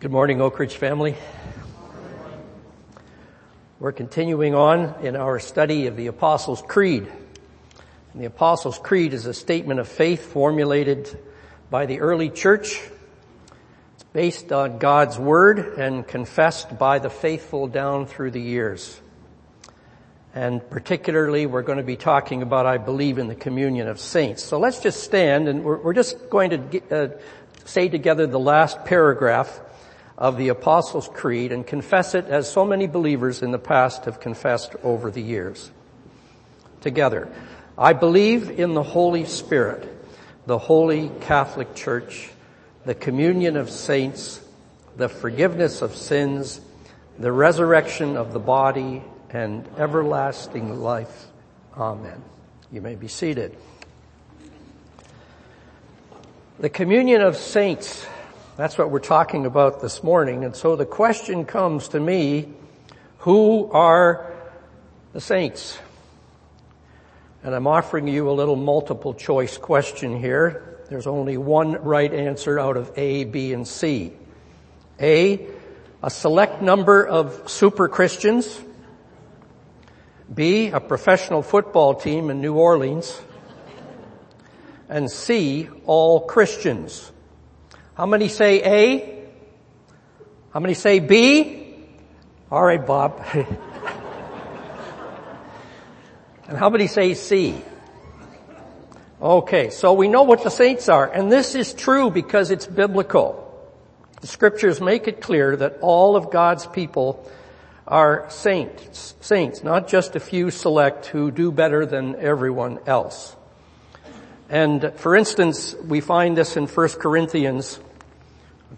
Good morning, Oak Ridge family. We're continuing on in our study of the Apostles' Creed. And the Apostles' Creed is a statement of faith formulated by the early church. It's based on God's Word and confessed by the faithful down through the years. And particularly, we're going to be talking about, I believe, in the communion of saints. So let's just stand and we're, just going to uh, say together the last paragraph of the Apostles' Creed and confess it as so many believers in the past have confessed over the years. Together. I believe in the Holy Spirit, the Holy Catholic Church, the communion of saints, the forgiveness of sins, the resurrection of the body, and everlasting life. Amen. You may be seated. The communion of saints that's what we're talking about this morning. And so the question comes to me, who are the saints? And I'm offering you a little multiple choice question here. There's only one right answer out of A, B, and C. A, a select number of super Christians. B, a professional football team in New Orleans. And C, all Christians. How many say A? How many say B? All right, Bob. and how many say C? Okay, so we know what the saints are, and this is true because it's biblical. The scriptures make it clear that all of God's people are saints, saints, not just a few select who do better than everyone else. And for instance, we find this in 1 Corinthians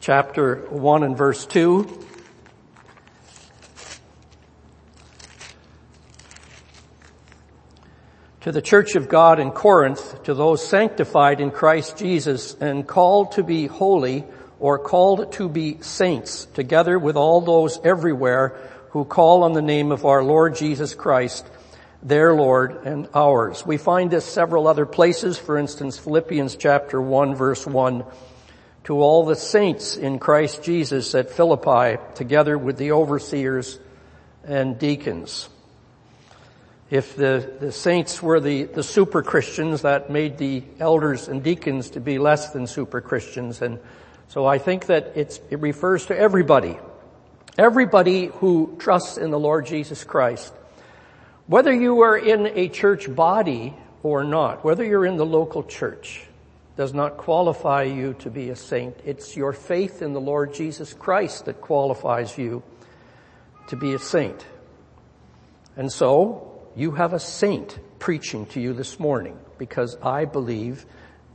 chapter 1 and verse 2. To the church of God in Corinth, to those sanctified in Christ Jesus and called to be holy or called to be saints, together with all those everywhere who call on the name of our Lord Jesus Christ, their Lord and ours. We find this several other places, for instance, Philippians chapter 1 verse 1 to all the saints in Christ Jesus at Philippi, together with the overseers and deacons. If the, the saints were the, the super Christians, that made the elders and deacons to be less than super Christians. And so I think that it refers to everybody. Everybody who trusts in the Lord Jesus Christ. Whether you are in a church body or not, whether you're in the local church, does not qualify you to be a saint. It's your faith in the Lord Jesus Christ that qualifies you to be a saint. And so, you have a saint preaching to you this morning because I believe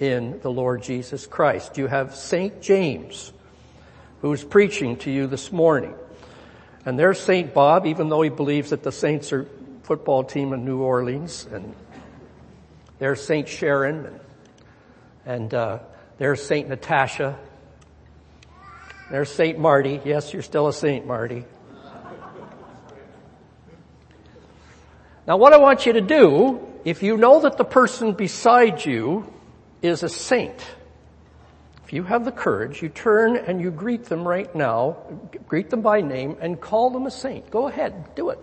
in the Lord Jesus Christ. You have Saint James who's preaching to you this morning. And there's Saint Bob, even though he believes that the Saints are football team in New Orleans and there's Saint Sharon and uh, there's Saint Natasha. There's Saint Marty. Yes, you're still a saint, Marty. Now what I want you to do, if you know that the person beside you is a saint, if you have the courage, you turn and you greet them right now, greet them by name and call them a saint. Go ahead, do it.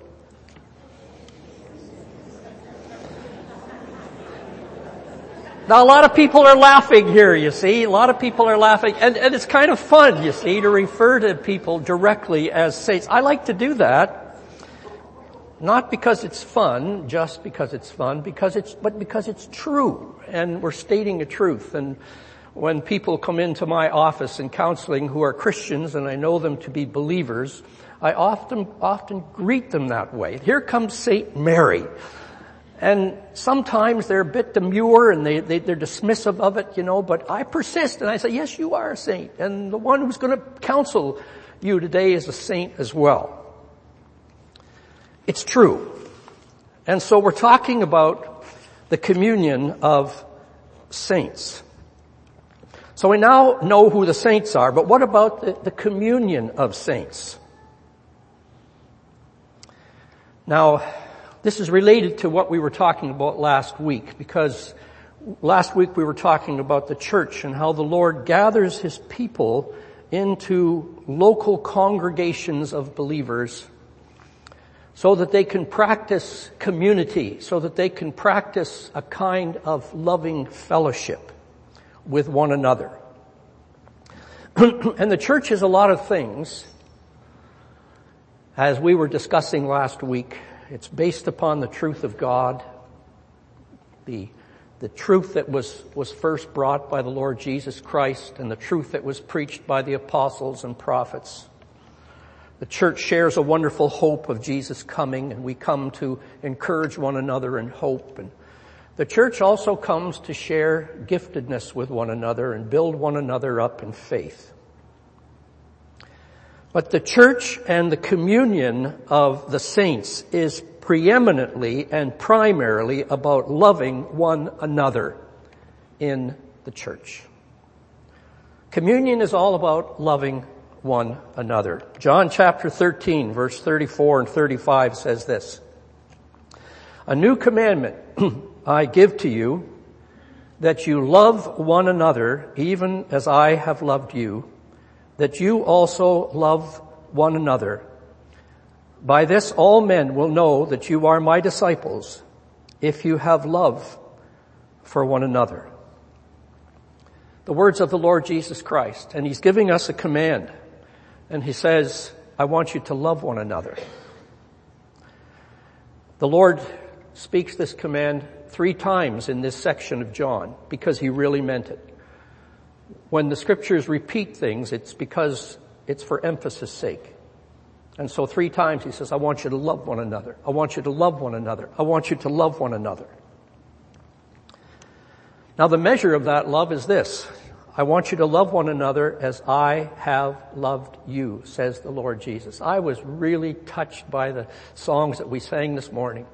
Now a lot of people are laughing here, you see. A lot of people are laughing. And, and it's kind of fun, you see, to refer to people directly as saints. I like to do that. Not because it's fun, just because it's fun, because it's, but because it's true. And we're stating a truth. And when people come into my office in counseling who are Christians and I know them to be believers, I often, often greet them that way. Here comes Saint Mary. And sometimes they're a bit demure and they, they, they're dismissive of it, you know, but I persist and I say, yes, you are a saint. And the one who's going to counsel you today is a saint as well. It's true. And so we're talking about the communion of saints. So we now know who the saints are, but what about the, the communion of saints? Now, this is related to what we were talking about last week because last week we were talking about the church and how the Lord gathers His people into local congregations of believers so that they can practice community, so that they can practice a kind of loving fellowship with one another. and the church is a lot of things. As we were discussing last week, it's based upon the truth of God, the, the truth that was, was first brought by the Lord Jesus Christ and the truth that was preached by the apostles and prophets. The church shares a wonderful hope of Jesus coming and we come to encourage one another in hope. And the church also comes to share giftedness with one another and build one another up in faith. But the church and the communion of the saints is preeminently and primarily about loving one another in the church. Communion is all about loving one another. John chapter 13 verse 34 and 35 says this, A new commandment I give to you that you love one another even as I have loved you that you also love one another. By this all men will know that you are my disciples if you have love for one another. The words of the Lord Jesus Christ, and He's giving us a command, and He says, I want you to love one another. The Lord speaks this command three times in this section of John because He really meant it when the scriptures repeat things, it's because it's for emphasis sake. And so three times he says, I want you to love one another. I want you to love one another. I want you to love one another. Now the measure of that love is this. I want you to love one another as I have loved you, says the Lord Jesus. I was really touched by the songs that we sang this morning.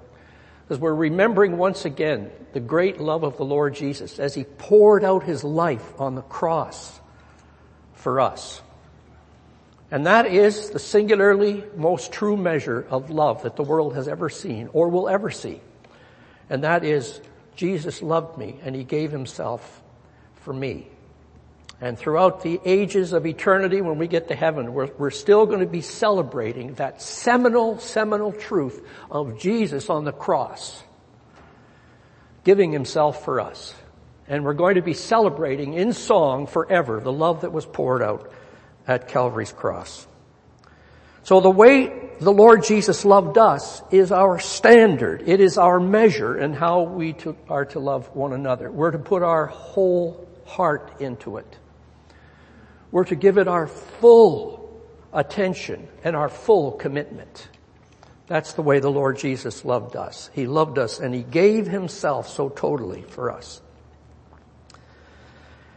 Because we're remembering once again the great love of the Lord Jesus as He poured out His life on the cross for us. And that is the singularly most true measure of love that the world has ever seen or will ever see. And that is Jesus loved me and He gave Himself for me. And throughout the ages of eternity, when we get to heaven, we're, we're still going to be celebrating that seminal, seminal truth of Jesus on the cross, giving himself for us. And we're going to be celebrating in song forever the love that was poured out at Calvary's cross. So the way the Lord Jesus loved us is our standard. It is our measure in how we to, are to love one another. We're to put our whole heart into it. We're to give it our full attention and our full commitment. That's the way the Lord Jesus loved us. He loved us and He gave Himself so totally for us.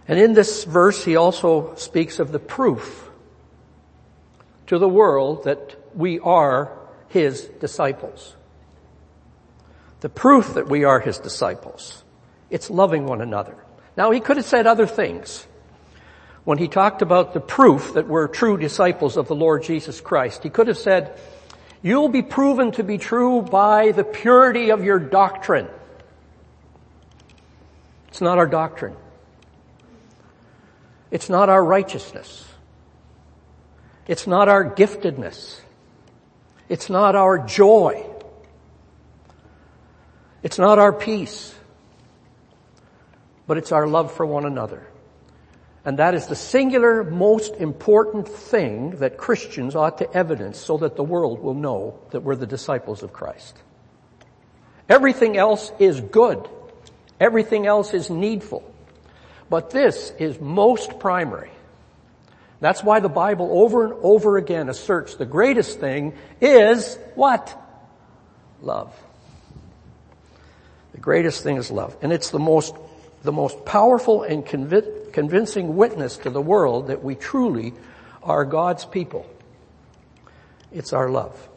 And in this verse, He also speaks of the proof to the world that we are His disciples. The proof that we are His disciples. It's loving one another. Now He could have said other things when he talked about the proof that we're true disciples of the Lord Jesus Christ. He could have said, you'll be proven to be true by the purity of your doctrine. It's not our doctrine. It's not our righteousness. It's not our giftedness. It's not our joy. It's not our peace. But it's our love for one another. And that is the singular most important thing that Christians ought to evidence so that the world will know that we're the disciples of Christ. Everything else is good. Everything else is needful. But this is most primary. That's why the Bible over and over again asserts the greatest thing is what? Love. The greatest thing is love. And it's the most the most powerful and conv- convincing witness to the world that we truly are God's people. It's our love.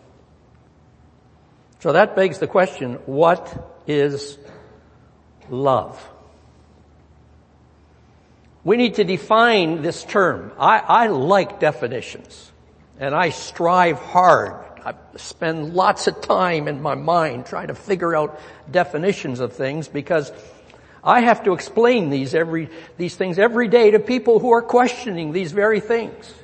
So that begs the question, what is love? We need to define this term. I, I like definitions and I strive hard. I spend lots of time in my mind trying to figure out definitions of things because I have to explain these every, these things every day to people who are questioning these very things.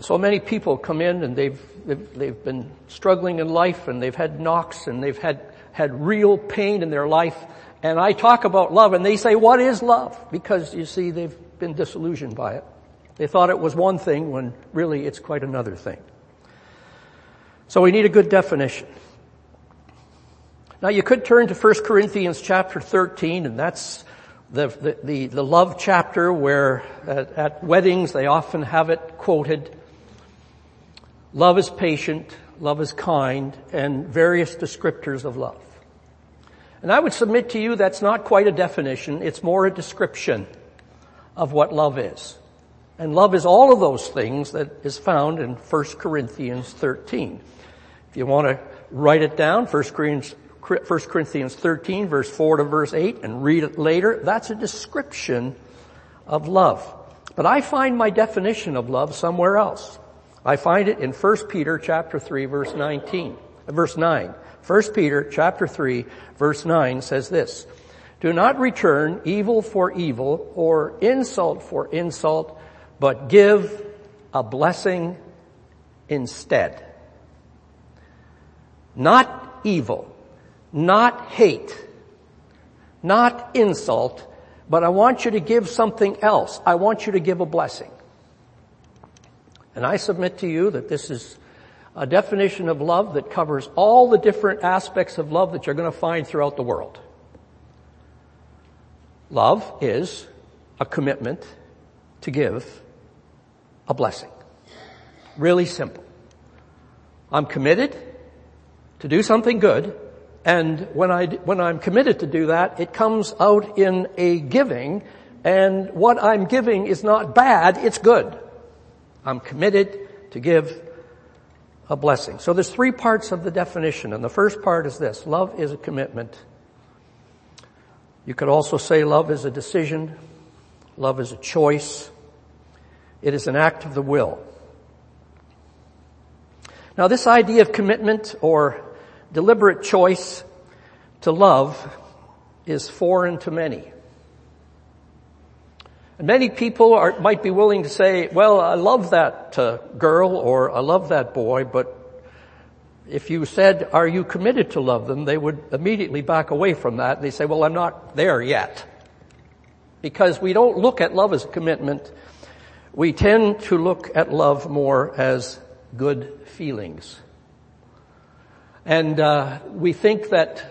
So many people come in and they've, they've, they've been struggling in life and they've had knocks and they've had, had real pain in their life. And I talk about love and they say, what is love? Because you see, they've been disillusioned by it. They thought it was one thing when really it's quite another thing. So we need a good definition. Now you could turn to 1 Corinthians chapter 13 and that's the, the, the, the love chapter where at, at weddings they often have it quoted. Love is patient, love is kind, and various descriptors of love. And I would submit to you that's not quite a definition, it's more a description of what love is. And love is all of those things that is found in 1 Corinthians 13. If you want to write it down, 1 Corinthians 1 Corinthians 13 verse 4 to verse 8 and read it later, that's a description of love. But I find my definition of love somewhere else. I find it in 1 Peter chapter 3 verse 19, uh, verse 9. 1 Peter chapter 3 verse 9 says this, do not return evil for evil or insult for insult, but give a blessing instead. Not evil not hate, not insult, but I want you to give something else. I want you to give a blessing. And I submit to you that this is a definition of love that covers all the different aspects of love that you're going to find throughout the world. Love is a commitment to give a blessing. Really simple. I'm committed to do something good and when I, when I'm committed to do that, it comes out in a giving, and what I'm giving is not bad, it's good. I'm committed to give a blessing. So there's three parts of the definition, and the first part is this. Love is a commitment. You could also say love is a decision. Love is a choice. It is an act of the will. Now this idea of commitment or deliberate choice to love is foreign to many. And many people are, might be willing to say, well, I love that uh, girl or I love that boy, but if you said, are you committed to love them, they would immediately back away from that. They say, well, I'm not there yet. Because we don't look at love as a commitment. We tend to look at love more as good feelings. And uh, we think that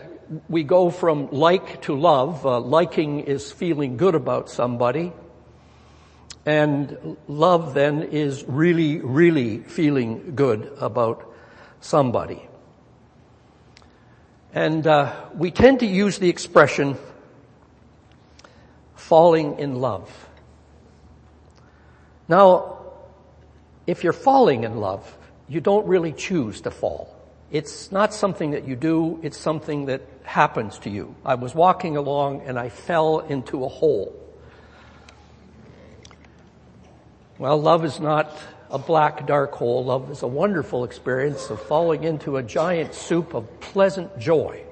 we go from like to love. Uh, liking is feeling good about somebody. And love then is really, really feeling good about somebody. And uh, we tend to use the expression falling in love. Now, if you're falling in love, you don't really choose to fall. It's not something that you do, it's something that happens to you. I was walking along and I fell into a hole. Well, love is not a black dark hole. Love is a wonderful experience of falling into a giant soup of pleasant joy.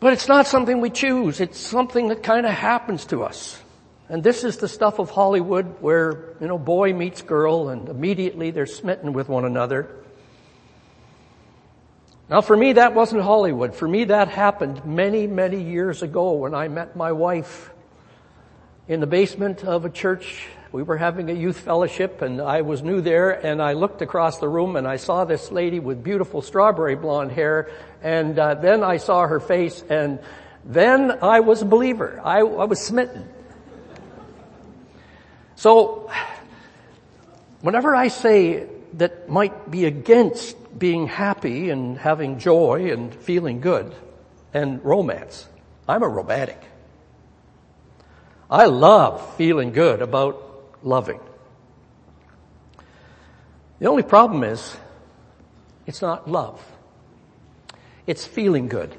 But it's not something we choose. It's something that kind of happens to us. And this is the stuff of Hollywood where, you know, boy meets girl and immediately they're smitten with one another. Now for me that wasn't Hollywood. For me that happened many, many years ago when I met my wife in the basement of a church. We were having a youth fellowship and I was new there and I looked across the room and I saw this lady with beautiful strawberry blonde hair and uh, then I saw her face and then I was a believer. I, I was smitten. So, whenever I say that might be against being happy and having joy and feeling good and romance, I'm a romantic. I love feeling good about loving. The only problem is, it's not love. It's feeling good.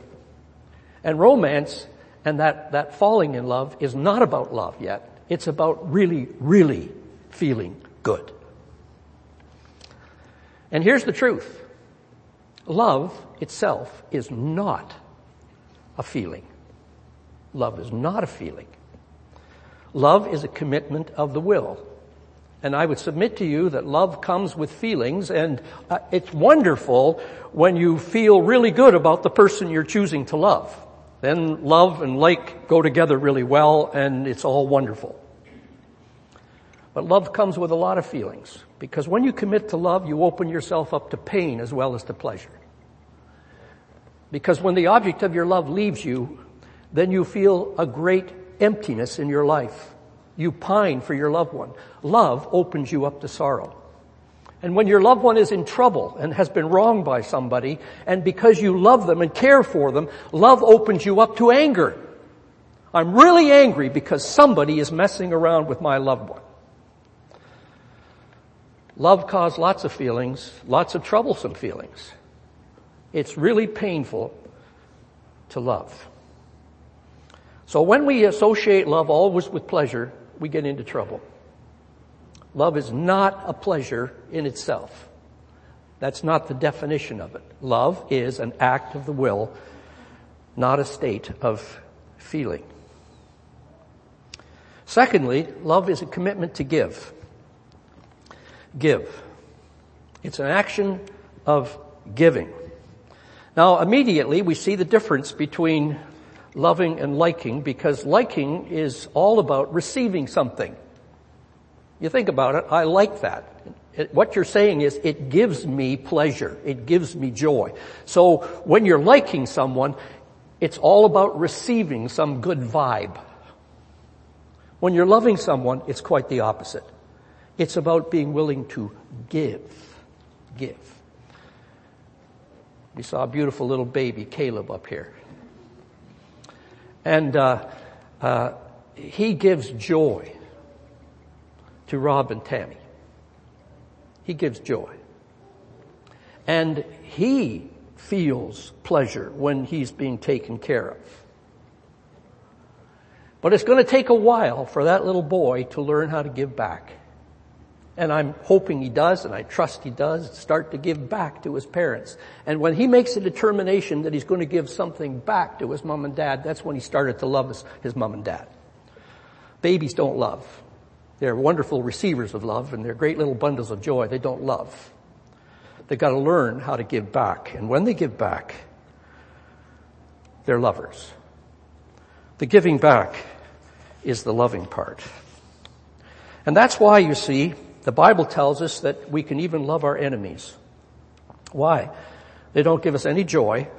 And romance and that, that falling in love is not about love yet. It's about really, really feeling good. And here's the truth. Love itself is not a feeling. Love is not a feeling. Love is a commitment of the will. And I would submit to you that love comes with feelings and uh, it's wonderful when you feel really good about the person you're choosing to love. Then love and like go together really well and it's all wonderful. But love comes with a lot of feelings because when you commit to love, you open yourself up to pain as well as to pleasure. Because when the object of your love leaves you, then you feel a great emptiness in your life. You pine for your loved one. Love opens you up to sorrow. And when your loved one is in trouble and has been wronged by somebody, and because you love them and care for them, love opens you up to anger. I'm really angry because somebody is messing around with my loved one. Love caused lots of feelings, lots of troublesome feelings. It's really painful to love. So when we associate love always with pleasure, we get into trouble. Love is not a pleasure in itself. That's not the definition of it. Love is an act of the will, not a state of feeling. Secondly, love is a commitment to give. Give. It's an action of giving. Now immediately we see the difference between loving and liking because liking is all about receiving something. You think about it, I like that. It, what you're saying is it gives me pleasure. It gives me joy. So when you're liking someone, it's all about receiving some good vibe. When you're loving someone, it's quite the opposite. It's about being willing to give. Give. We saw a beautiful little baby, Caleb, up here. And uh, uh, he gives joy to Rob and Tammy. He gives joy. And he feels pleasure when he's being taken care of. But it's going to take a while for that little boy to learn how to give back. And I'm hoping he does, and I trust he does, start to give back to his parents. And when he makes a determination that he's going to give something back to his mom and dad, that's when he started to love his, his mom and dad. Babies don't love. They're wonderful receivers of love, and they're great little bundles of joy. They don't love. They've got to learn how to give back. And when they give back, they're lovers. The giving back is the loving part. And that's why you see, the Bible tells us that we can even love our enemies. Why? They don't give us any joy.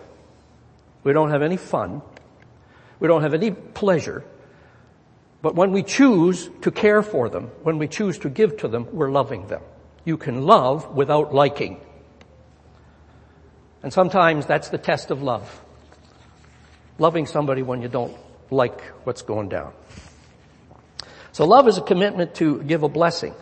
We don't have any fun. We don't have any pleasure. But when we choose to care for them, when we choose to give to them, we're loving them. You can love without liking. And sometimes that's the test of love. Loving somebody when you don't like what's going down. So love is a commitment to give a blessing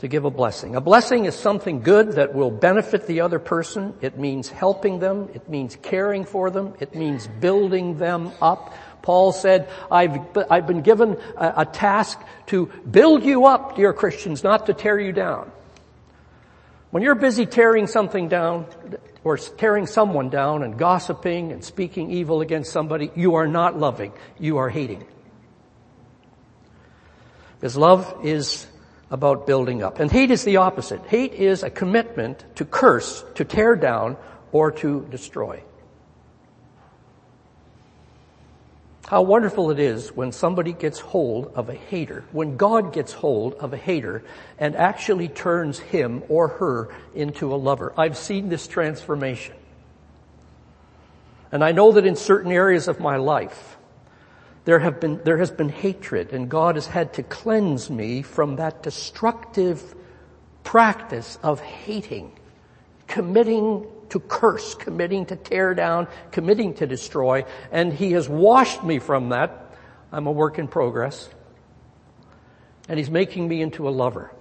to give a blessing. A blessing is something good that will benefit the other person. It means helping them. It means caring for them. It means building them up. Paul said, I've, I've been given a, a task to build you up, dear Christians, not to tear you down. When you're busy tearing something down, or tearing someone down and gossiping and speaking evil against somebody, you are not loving. You are hating. Because love is about building up. And hate is the opposite. Hate is a commitment to curse, to tear down, or to destroy. How wonderful it is when somebody gets hold of a hater, when God gets hold of a hater and actually turns him or her into a lover. I've seen this transformation. And I know that in certain areas of my life, there have been, there has been hatred and God has had to cleanse me from that destructive practice of hating, committing to curse, committing to tear down, committing to destroy, and He has washed me from that. I'm a work in progress. And He's making me into a lover.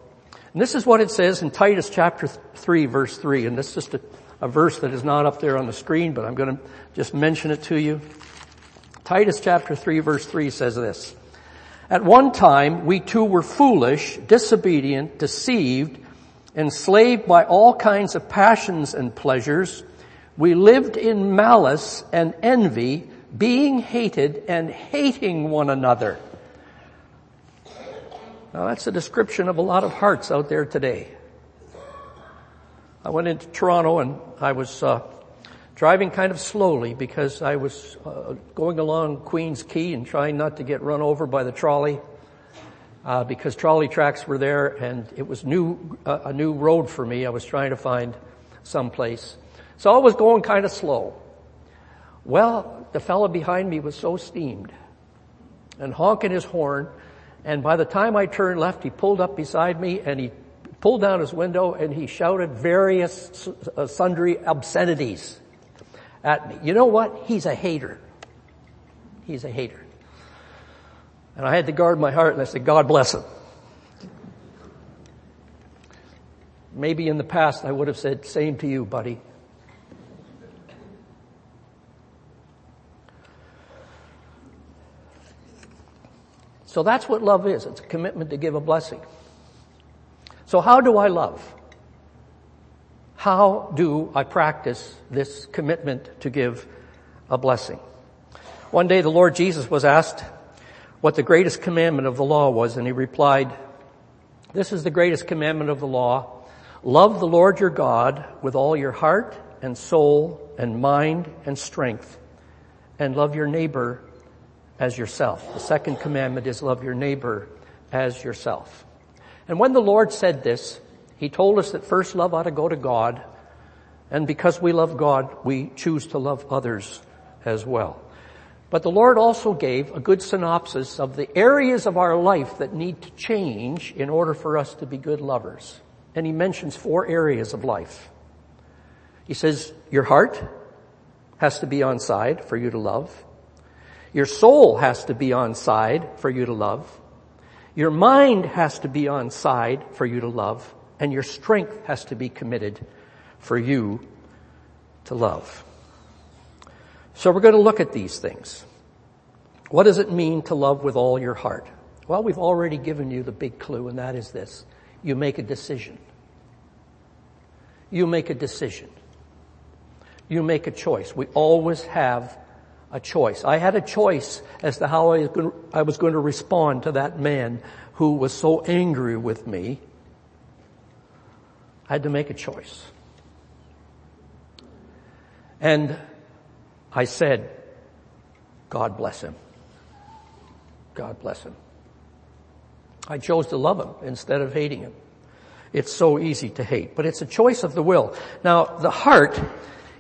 And this is what it says in Titus chapter 3 verse 3, and this is just a, a verse that is not up there on the screen, but I'm going to just mention it to you. Titus chapter 3 verse 3 says this. At one time we too were foolish, disobedient, deceived, enslaved by all kinds of passions and pleasures. We lived in malice and envy, being hated and hating one another. Now that's a description of a lot of hearts out there today. I went into Toronto and I was uh, driving kind of slowly because I was uh, going along Queens Quay and trying not to get run over by the trolley uh, because trolley tracks were there and it was new uh, a new road for me. I was trying to find some place, so I was going kind of slow. Well, the fellow behind me was so steamed and honking his horn, and by the time I turned left, he pulled up beside me and he pulled down his window and he shouted various uh, sundry obscenities at me. You know what? He's a hater. He's a hater. And I had to guard my heart and I said, God bless him. Maybe in the past I would have said, same to you, buddy. So that's what love is. It's a commitment to give a blessing. So how do I love? How do I practice this commitment to give a blessing? One day the Lord Jesus was asked what the greatest commandment of the law was and he replied, this is the greatest commandment of the law. Love the Lord your God with all your heart and soul and mind and strength and love your neighbor as yourself. The second commandment is love your neighbor as yourself. And when the Lord said this, He told us that first love ought to go to God, and because we love God, we choose to love others as well. But the Lord also gave a good synopsis of the areas of our life that need to change in order for us to be good lovers. And He mentions four areas of life. He says, your heart has to be on side for you to love. Your soul has to be on side for you to love. Your mind has to be on side for you to love, and your strength has to be committed for you to love. So we're going to look at these things. What does it mean to love with all your heart? Well, we've already given you the big clue, and that is this. You make a decision. You make a decision. You make a choice. We always have a choice. I had a choice as to how I was going to respond to that man who was so angry with me. I had to make a choice. And I said, God bless him. God bless him. I chose to love him instead of hating him. It's so easy to hate, but it's a choice of the will. Now, the heart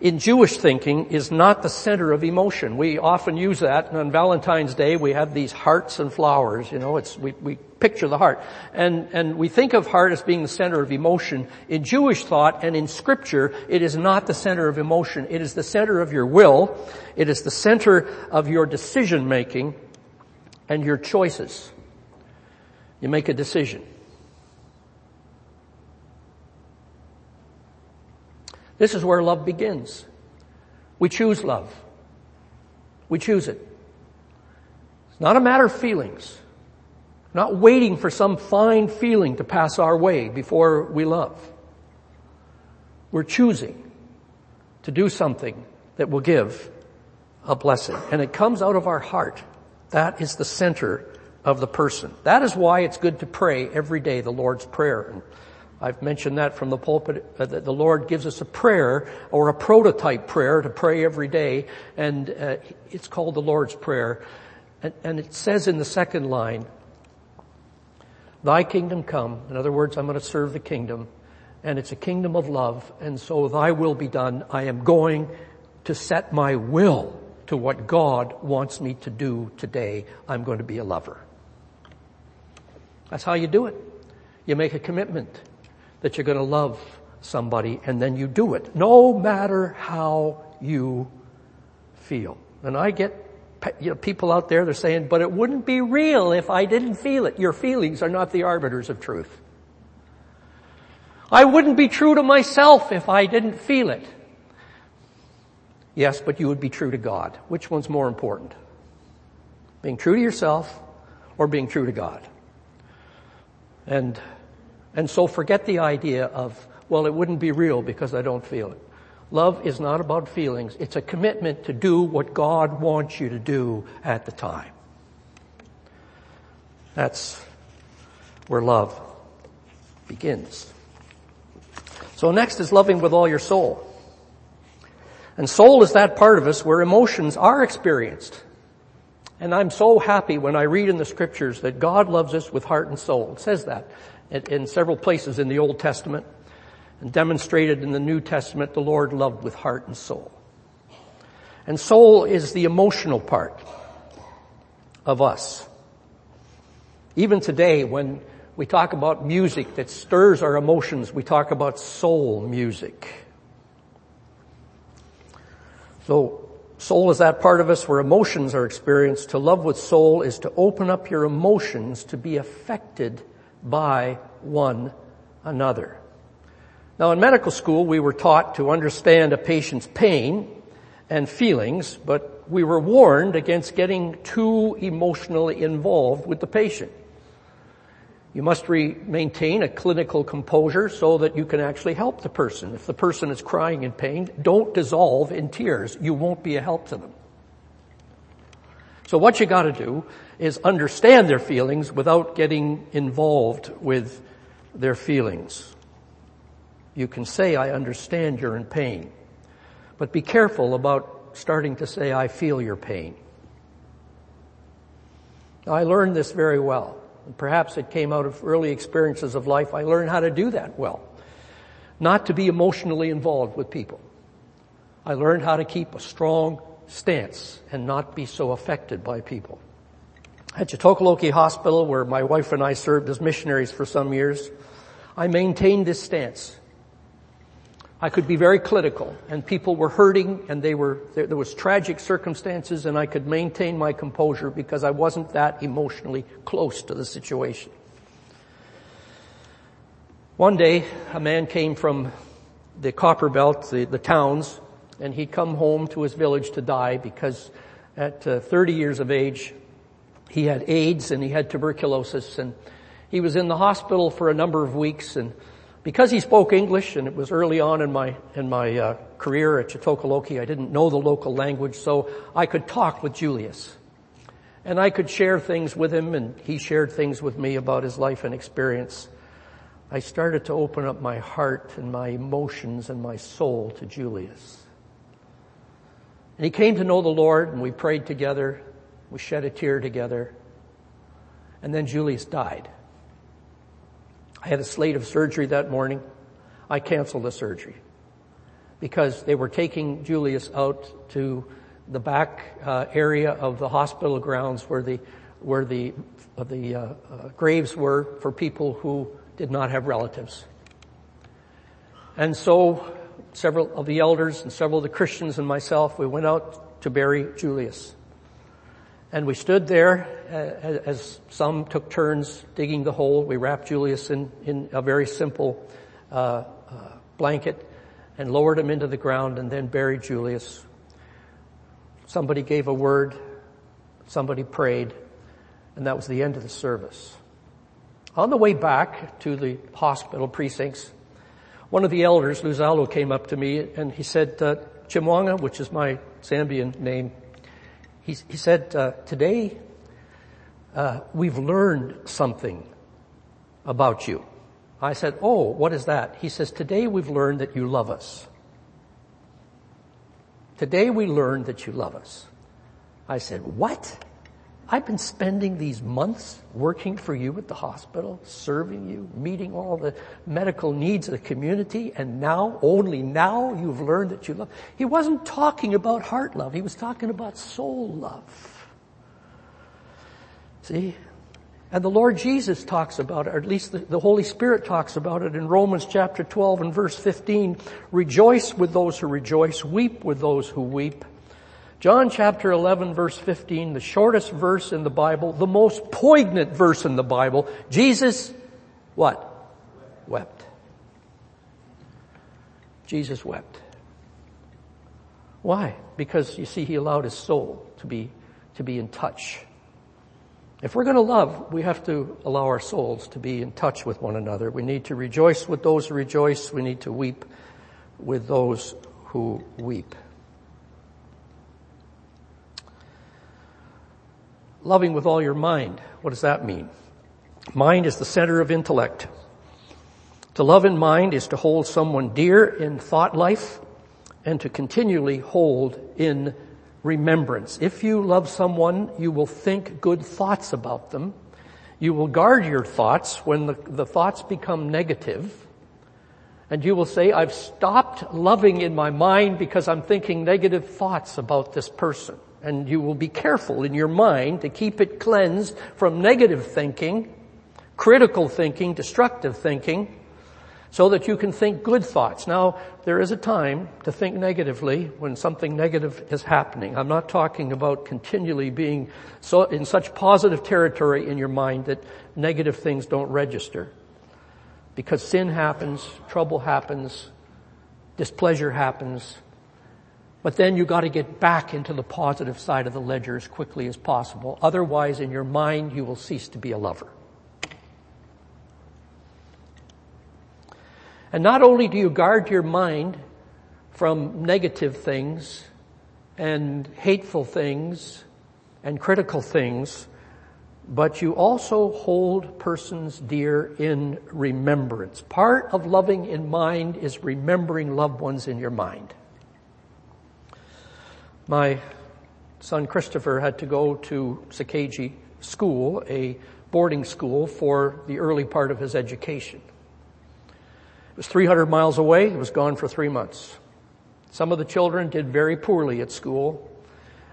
in Jewish thinking is not the center of emotion. We often use that, and on Valentine's Day we have these hearts and flowers, you know, it's, we, we picture the heart. And, and we think of heart as being the center of emotion. In Jewish thought and in scripture, it is not the center of emotion. It is the center of your will. It is the center of your decision making and your choices. You make a decision. This is where love begins. We choose love. We choose it. It's not a matter of feelings. Not waiting for some fine feeling to pass our way before we love. We're choosing to do something that will give a blessing. And it comes out of our heart. That is the center of the person. That is why it's good to pray every day the Lord's Prayer. I've mentioned that from the pulpit, uh, that the Lord gives us a prayer or a prototype prayer to pray every day, and uh, it's called the Lord's Prayer. And, and it says in the second line, Thy kingdom come. In other words, I'm going to serve the kingdom, and it's a kingdom of love, and so thy will be done. I am going to set my will to what God wants me to do today. I'm going to be a lover. That's how you do it. You make a commitment that you're going to love somebody and then you do it, no matter how you feel. And I get you know, people out there, they're saying, but it wouldn't be real if I didn't feel it. Your feelings are not the arbiters of truth. I wouldn't be true to myself if I didn't feel it. Yes, but you would be true to God. Which one's more important? Being true to yourself or being true to God? And and so forget the idea of, well, it wouldn't be real because I don't feel it. Love is not about feelings. It's a commitment to do what God wants you to do at the time. That's where love begins. So next is loving with all your soul. And soul is that part of us where emotions are experienced. And I'm so happy when I read in the scriptures that God loves us with heart and soul. It says that in several places in the Old Testament and demonstrated in the New Testament the Lord loved with heart and soul. And soul is the emotional part of us. Even today when we talk about music that stirs our emotions, we talk about soul music. So soul is that part of us where emotions are experienced. To love with soul is to open up your emotions to be affected by one another. Now in medical school we were taught to understand a patient's pain and feelings, but we were warned against getting too emotionally involved with the patient. You must re- maintain a clinical composure so that you can actually help the person. If the person is crying in pain, don't dissolve in tears. You won't be a help to them. So what you gotta do is understand their feelings without getting involved with their feelings. You can say, I understand you're in pain, but be careful about starting to say, I feel your pain. Now, I learned this very well. And perhaps it came out of early experiences of life. I learned how to do that well. Not to be emotionally involved with people. I learned how to keep a strong stance and not be so affected by people. At Chitokoloki Hospital, where my wife and I served as missionaries for some years, I maintained this stance. I could be very critical and people were hurting and they were, there, there, was tragic circumstances and I could maintain my composure because I wasn't that emotionally close to the situation. One day, a man came from the copper belt, the, the towns, and he'd come home to his village to die because at uh, 30 years of age, he had AIDS and he had tuberculosis and he was in the hospital for a number of weeks and because he spoke English and it was early on in my, in my uh, career at Chitokoloki, I didn't know the local language, so I could talk with Julius. And I could share things with him and he shared things with me about his life and experience. I started to open up my heart and my emotions and my soul to Julius. And he came to know the Lord and we prayed together. We shed a tear together. And then Julius died. I had a slate of surgery that morning. I canceled the surgery because they were taking Julius out to the back uh, area of the hospital grounds where the where the uh, the uh, graves were for people who did not have relatives. And so several of the elders and several of the Christians and myself, we went out to bury Julius. And we stood there uh, as some took turns digging the hole. We wrapped Julius in, in a very simple uh, uh, blanket and lowered him into the ground and then buried Julius. Somebody gave a word, somebody prayed, and that was the end of the service. On the way back to the hospital precincts, one of the elders, Luzalo, came up to me and he said, uh, Chimwanga, which is my Zambian name, he, he said, uh, today uh, we've learned something about you. I said, oh, what is that? He says, today we've learned that you love us. Today we learned that you love us. I said, what? I've been spending these months working for you at the hospital, serving you, meeting all the medical needs of the community, and now, only now, you've learned that you love. He wasn't talking about heart love, he was talking about soul love. See? And the Lord Jesus talks about it, or at least the, the Holy Spirit talks about it in Romans chapter 12 and verse 15. Rejoice with those who rejoice, weep with those who weep. John chapter 11 verse 15, the shortest verse in the Bible, the most poignant verse in the Bible, Jesus, what? Wept. Jesus wept. Why? Because you see, he allowed his soul to be, to be in touch. If we're going to love, we have to allow our souls to be in touch with one another. We need to rejoice with those who rejoice. We need to weep with those who weep. Loving with all your mind. What does that mean? Mind is the center of intellect. To love in mind is to hold someone dear in thought life and to continually hold in remembrance. If you love someone, you will think good thoughts about them. You will guard your thoughts when the, the thoughts become negative. And you will say, I've stopped loving in my mind because I'm thinking negative thoughts about this person. And you will be careful in your mind to keep it cleansed from negative thinking, critical thinking, destructive thinking, so that you can think good thoughts. Now, there is a time to think negatively when something negative is happening. I'm not talking about continually being so in such positive territory in your mind that negative things don't register. Because sin happens, trouble happens, displeasure happens, but then you gotta get back into the positive side of the ledger as quickly as possible. Otherwise, in your mind, you will cease to be a lover. And not only do you guard your mind from negative things and hateful things and critical things, but you also hold persons dear in remembrance. Part of loving in mind is remembering loved ones in your mind. My son Christopher had to go to Sakeji School, a boarding school for the early part of his education. It was 300 miles away. It was gone for three months. Some of the children did very poorly at school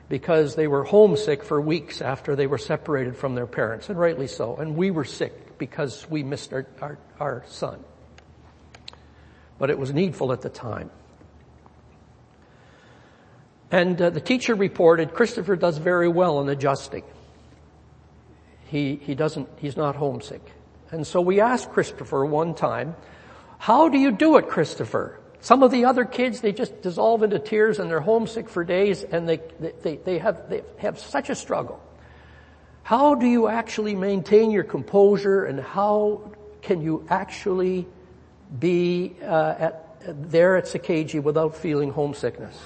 because they were homesick for weeks after they were separated from their parents, and rightly so. And we were sick because we missed our, our, our son. But it was needful at the time. And uh, the teacher reported Christopher does very well in adjusting. He, he doesn't, he's not homesick. And so we asked Christopher one time, how do you do it, Christopher? Some of the other kids, they just dissolve into tears and they're homesick for days and they, they, they, have, they have such a struggle. How do you actually maintain your composure and how can you actually be uh, at, there at Sakeji without feeling homesickness?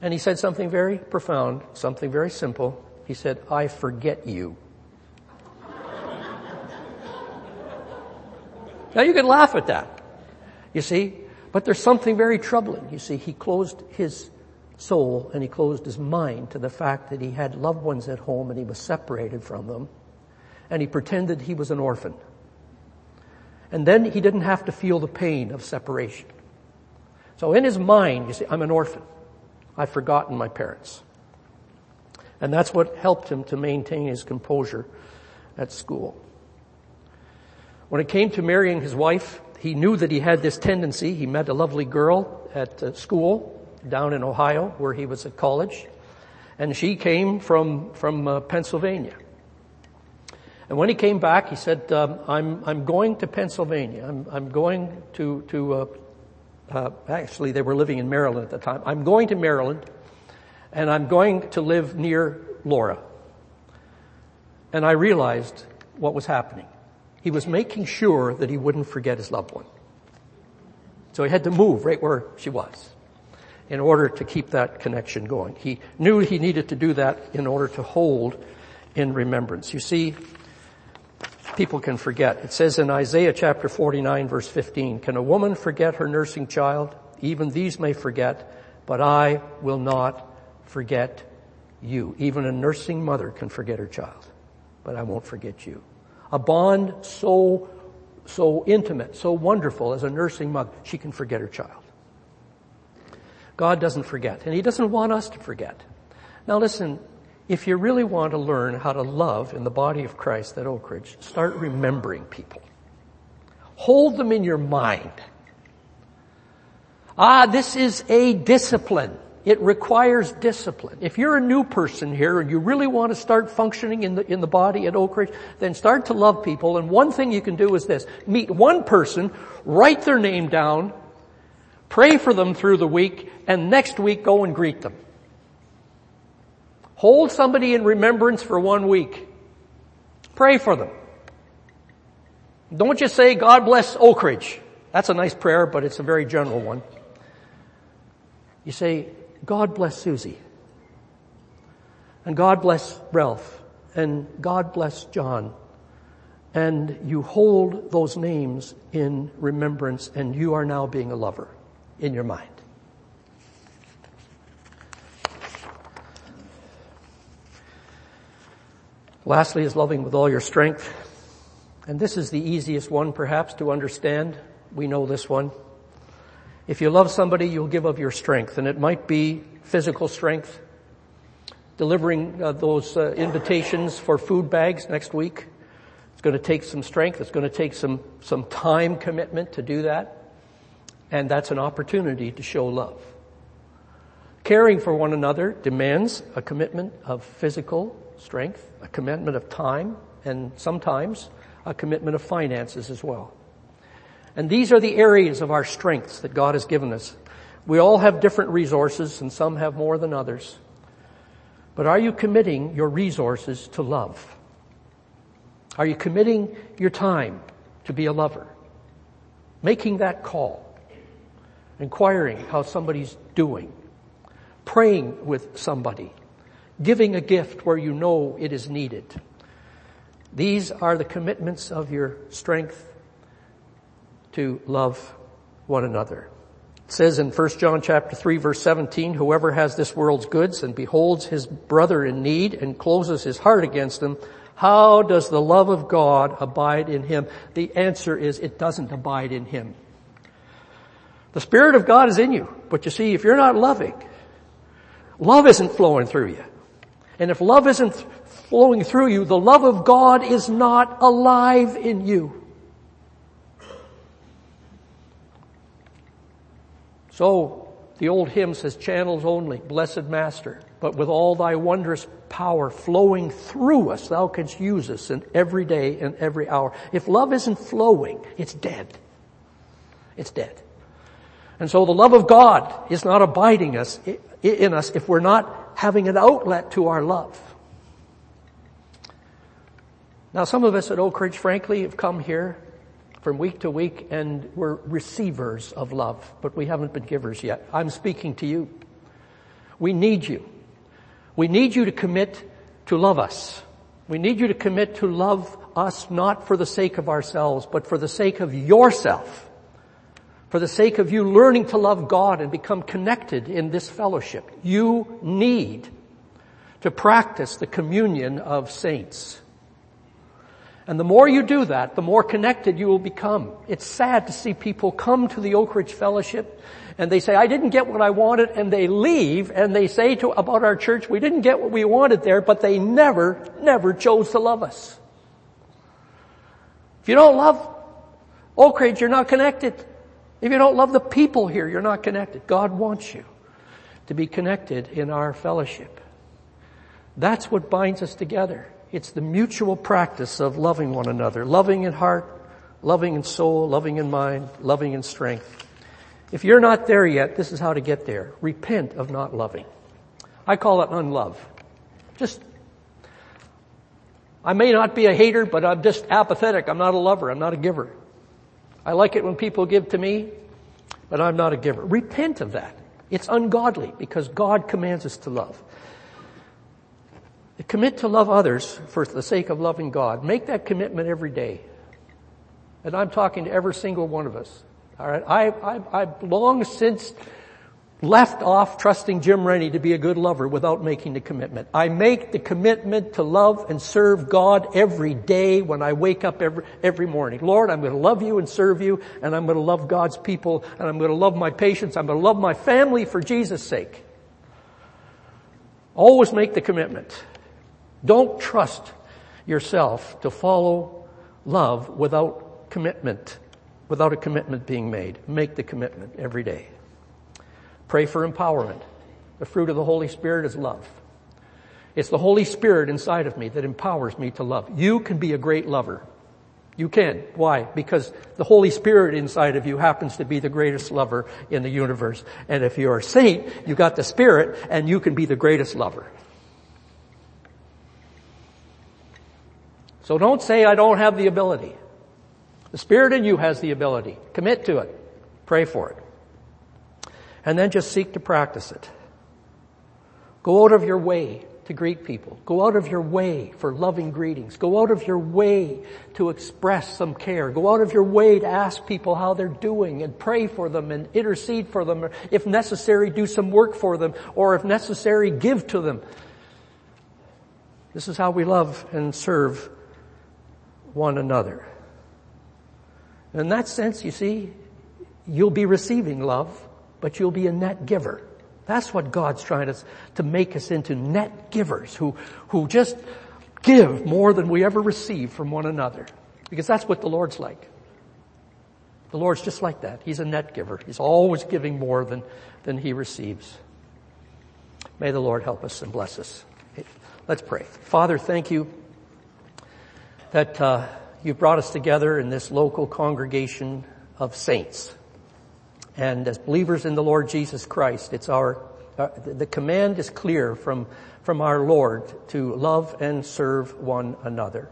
And he said something very profound, something very simple. He said, I forget you. Now you can laugh at that, you see, but there's something very troubling. You see, he closed his soul and he closed his mind to the fact that he had loved ones at home and he was separated from them and he pretended he was an orphan. And then he didn't have to feel the pain of separation. So in his mind, you see, I'm an orphan. I've forgotten my parents. And that's what helped him to maintain his composure at school. When it came to marrying his wife, he knew that he had this tendency. He met a lovely girl at uh, school down in Ohio where he was at college. And she came from, from uh, Pennsylvania. And when he came back, he said, um, I'm, I'm going to Pennsylvania. I'm, I'm going to, to uh, uh, actually they were living in Maryland at the time. I'm going to Maryland and I'm going to live near Laura. And I realized what was happening. He was making sure that he wouldn't forget his loved one. So he had to move right where she was in order to keep that connection going. He knew he needed to do that in order to hold in remembrance. You see, people can forget. It says in Isaiah chapter 49 verse 15, can a woman forget her nursing child? Even these may forget, but I will not forget you. Even a nursing mother can forget her child, but I won't forget you. A bond so, so intimate, so wonderful as a nursing mother, she can forget her child. God doesn't forget, and He doesn't want us to forget. Now listen, if you really want to learn how to love in the body of Christ at Oak Ridge, start remembering people. Hold them in your mind. Ah, this is a discipline. It requires discipline. If you're a new person here and you really want to start functioning in the, in the body at Oak Ridge, then start to love people. And one thing you can do is this. Meet one person, write their name down, pray for them through the week, and next week go and greet them. Hold somebody in remembrance for one week. Pray for them. Don't just say, God bless Oak Ridge. That's a nice prayer, but it's a very general one. You say, God bless Susie. And God bless Ralph. And God bless John. And you hold those names in remembrance and you are now being a lover in your mind. Lastly is loving with all your strength. And this is the easiest one perhaps to understand. We know this one. If you love somebody, you'll give of your strength, and it might be physical strength, delivering uh, those uh, invitations for food bags next week. It's going to take some strength. It's going to take some, some time commitment to do that. And that's an opportunity to show love. Caring for one another demands a commitment of physical strength, a commitment of time, and sometimes a commitment of finances as well. And these are the areas of our strengths that God has given us. We all have different resources and some have more than others. But are you committing your resources to love? Are you committing your time to be a lover? Making that call. Inquiring how somebody's doing. Praying with somebody. Giving a gift where you know it is needed. These are the commitments of your strength to love one another. It says in 1 John chapter 3 verse 17, whoever has this world's goods and beholds his brother in need and closes his heart against him, how does the love of God abide in him? The answer is it doesn't abide in him. The Spirit of God is in you, but you see, if you're not loving, love isn't flowing through you. And if love isn't flowing through you, the love of God is not alive in you. So the old hymn says, channels only, blessed master, but with all thy wondrous power flowing through us, thou canst use us in every day and every hour. If love isn't flowing, it's dead. It's dead. And so the love of God is not abiding us, in us if we're not having an outlet to our love. Now some of us at Oak Ridge frankly have come here from week to week and we're receivers of love, but we haven't been givers yet. I'm speaking to you. We need you. We need you to commit to love us. We need you to commit to love us not for the sake of ourselves, but for the sake of yourself. For the sake of you learning to love God and become connected in this fellowship. You need to practice the communion of saints. And the more you do that, the more connected you will become. It's sad to see people come to the Oak Ridge Fellowship and they say, I didn't get what I wanted, and they leave and they say to, about our church, we didn't get what we wanted there, but they never, never chose to love us. If you don't love Oak Ridge, you're not connected. If you don't love the people here, you're not connected. God wants you to be connected in our fellowship. That's what binds us together. It's the mutual practice of loving one another, loving in heart, loving in soul, loving in mind, loving in strength. If you're not there yet, this is how to get there. Repent of not loving. I call it unlove. Just, I may not be a hater, but I'm just apathetic. I'm not a lover. I'm not a giver. I like it when people give to me, but I'm not a giver. Repent of that. It's ungodly because God commands us to love. Commit to love others for the sake of loving God. Make that commitment every day. And I'm talking to every single one of us. All right. I, I, I've long since left off trusting Jim Rennie to be a good lover without making the commitment. I make the commitment to love and serve God every day when I wake up every, every morning. Lord, I'm going to love you and serve you and I'm going to love God's people and I'm going to love my patients. I'm going to love my family for Jesus' sake. Always make the commitment. Don't trust yourself to follow love without commitment, without a commitment being made. Make the commitment every day. Pray for empowerment. The fruit of the Holy Spirit is love. It's the Holy Spirit inside of me that empowers me to love. You can be a great lover. You can. Why? Because the Holy Spirit inside of you happens to be the greatest lover in the universe. And if you're a saint, you got the Spirit and you can be the greatest lover. So don't say I don't have the ability. The Spirit in you has the ability. Commit to it. Pray for it. And then just seek to practice it. Go out of your way to greet people. Go out of your way for loving greetings. Go out of your way to express some care. Go out of your way to ask people how they're doing and pray for them and intercede for them. Or if necessary, do some work for them. Or if necessary, give to them. This is how we love and serve one another. In that sense, you see, you'll be receiving love, but you'll be a net giver. That's what God's trying to, to make us into net givers who, who just give more than we ever receive from one another. Because that's what the Lord's like. The Lord's just like that. He's a net giver. He's always giving more than, than he receives. May the Lord help us and bless us. Let's pray. Father, thank you that uh, you've brought us together in this local congregation of saints. And as believers in the Lord Jesus Christ, it's our, uh, the command is clear from, from our Lord to love and serve one another.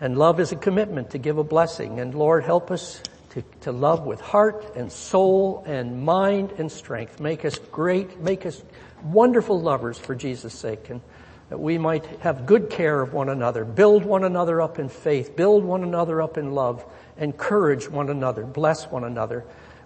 And love is a commitment to give a blessing. And Lord, help us to, to love with heart and soul and mind and strength. Make us great, make us wonderful lovers for Jesus' sake. And that we might have good care of one another, build one another up in faith, build one another up in love, encourage one another, bless one another.